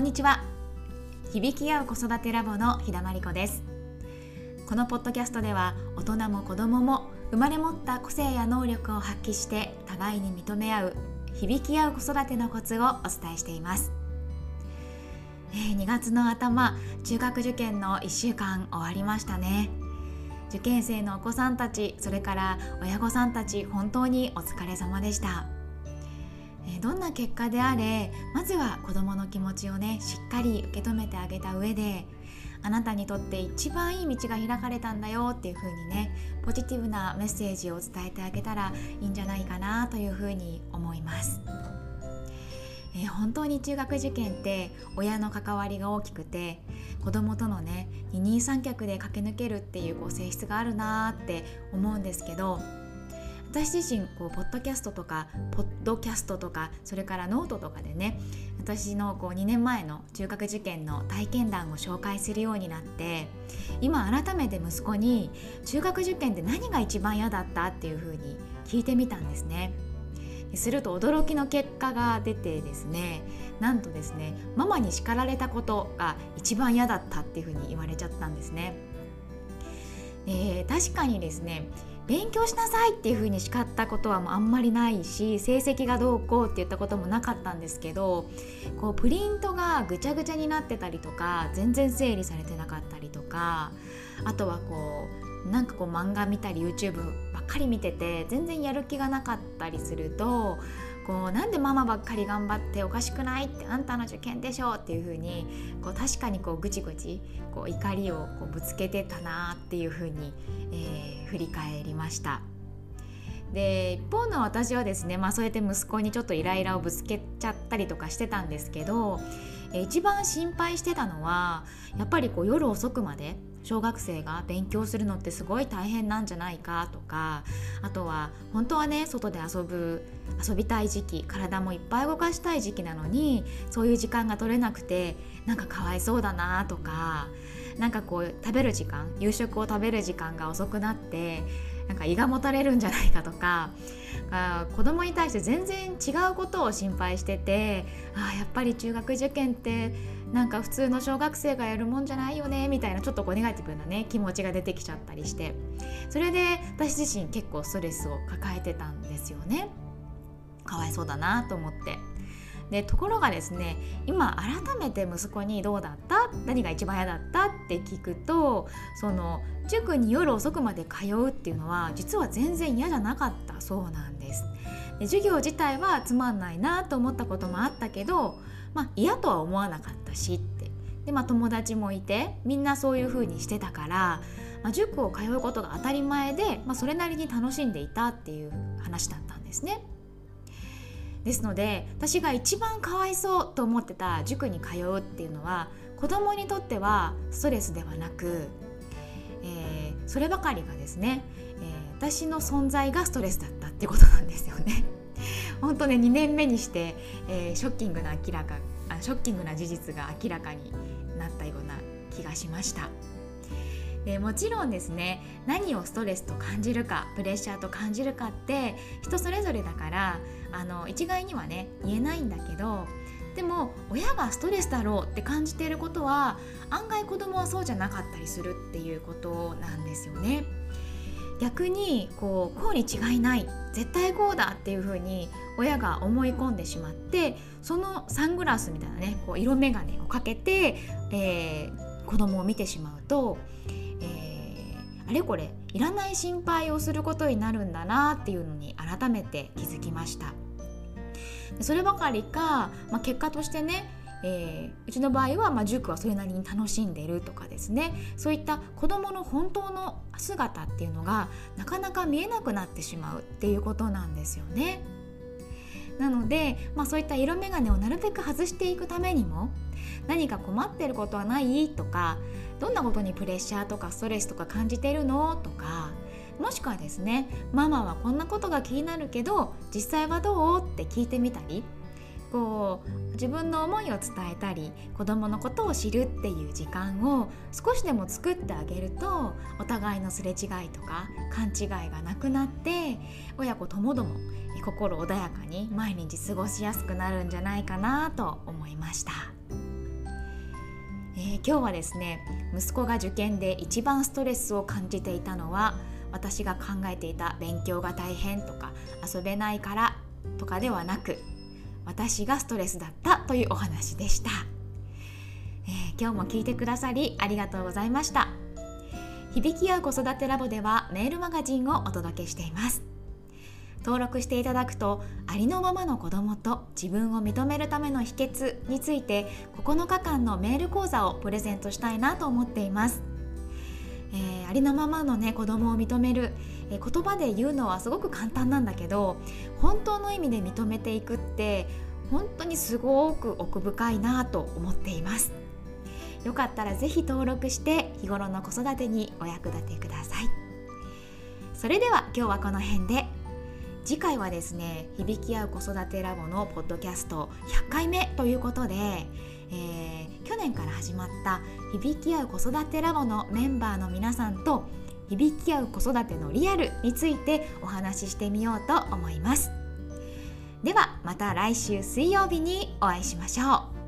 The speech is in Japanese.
んにちは。響き合う子育てラボの日田真理子です。このポッドキャストでは大人も子供も生まれ持った個性や能力を発揮して互いに認め合う響き合う子育てのコツをお伝えしています、えー、2月の頭中学受験の1週間終わりましたね。受験生のお子さんたちそれから親御さんたち本当にお疲れ様でした。どんな結果であれまずは子どもの気持ちをねしっかり受け止めてあげた上であなたにとって一番いい道が開かれたんだよっていう風にねポジティブなメッセージを伝えてあげたらいいんじゃないかなという風に思います。えー、本当に中学受験って親の関わりが大きくて子供とのね二人三脚で駆け抜けるっていうこう性質があるなって思うんですけど私自身こうポッドキャストとかポッドキャストとかそれからノートとかでね私のこう2年前の中学受験の体験談を紹介するようになって今改めて息子に中学受験って何が一番嫌だったっていうふうに聞いてみたんですね。すると驚きの結果が出てですねなんとですねママに叱られたことが一番嫌だったっていうふうに言われちゃったんですね。えー、確かにですね勉強しなさいっていうふうに叱ったことはもうあんまりないし成績がどうこうって言ったこともなかったんですけどこうプリントがぐちゃぐちゃになってたりとか全然整理されてなかったりとかあとはこうなんかこう漫画見たり YouTube ばっかり見てて全然やる気がなかったりするとこうなんでママばっかり頑張っておかしくないってあんたの受験でしょっていう風にこう確かにこうぐちぐちこう怒りをこうぶつけてたなっていう風に、えー、振り返りました。で一方の私はですね、まあ、そうやって息子にちょっとイライラをぶつけちゃったりとかしてたんですけど一番心配してたのはやっぱりこう夜遅くまで小学生が勉強するのってすごい大変なんじゃないかとかあとは本当はね外で遊ぶ遊びたい時期体もいっぱい動かしたい時期なのにそういう時間が取れなくてなんかかわいそうだなとかなんかこう食べる時間夕食を食べる時間が遅くなってなんか胃がもたれるんじゃないかとかあ子供に対して全然違うことを心配しててあやっぱり中学受験ってなんか普通の小学生がやるもんじゃないよねみたいなちょっとこうネガティブなね気持ちが出てきちゃったりしてそれで私自身結構ストレスを抱えてたんですよね。かわいそうだなと思ってでところがですね今改めて息子に「どうだった？何が一番嫌だった?」って聞くとその塾に夜遅くまで通うっていうのは実は全然嫌じゃなかったそうなんです。で授業自体はつまんないなと思ったこともあったけど、まあ、嫌とは思わなかったしってで、まあ、友達もいてみんなそういう風にしてたから、まあ、塾を通うことが当たり前で、まあ、それなりに楽しんでいたっていう話だったんですね。ですので私が一番かわいそうと思ってた塾に通うっていうのは子供にとってはストレスではなく、えー、そればかりがですね、えー、私の存在がストレスだったってことなんですよね。本当ね2年目にして、えー、ショッキングな明らかショッキングな事実が明らかになったような気がしました。でもちろんですね何をストレスと感じるかプレッシャーと感じるかって人それぞれだからあの一概にはね言えないんだけどでも親がストレスだろうって感じていることは案外子供はそうじゃなかったりするっていうことなんですよね。逆にこうこうに違いない絶対こうだっていうふうに親が思い込んでしまってそのサングラスみたいなねこう色眼鏡をかけて、えー、子供を見てしまうとえあれこれいらない心配をすることになるんだなっていうのに改めて気づきました。そればかりか、まあ、結果としてねえー、うちの場合は、まあ、塾はそれなりに楽しんでるとかですねそういった子どもの本当の姿っていうのがなかなか見えなくなってしまうっていうことなんですよね。なので、まあ、そういった色眼鏡をなるべく外していくためにも何か困ってることはないとかどんなことにプレッシャーとかストレスとか感じてるのとかもしくはですねママはこんなことが気になるけど実際はどうって聞いてみたりこう自分の思いを伝えたり子どものことを知るっていう時間を少しでも作ってあげるとお互いのすれ違いとか勘違いがなくなって親子ともども心穏やかに毎日過ごしやすくなるんじゃないかなと思いました。え今日はですね息子が受験で一番ストレスを感じていたのは私が考えていた勉強が大変とか遊べないからとかではなく私がストレスだったというお話でした、えー、今日も聞いてくださりありがとうございました。響き合う子育てラボではメールマガジンをお届けしています。登録していただくとありのままの子供と自分を認めるための秘訣について9日間のメール講座をプレゼントしたいなと思っています。えー、ありのままのね子供を認める、えー、言葉で言うのはすごく簡単なんだけど本当の意味で認めていくって本当にすごく奥深いなと思っています。よかったら是非登録して日頃の子育てにお役立てください。それでは今日はこの辺で。次回はですね響き合う子育てラボのポッドキャスト100回目ということで、えー、去年から始まった響き合う子育てラボのメンバーの皆さんと響き合う子育てのリアルについてお話ししてみようと思います。ではまた来週水曜日にお会いしましょう。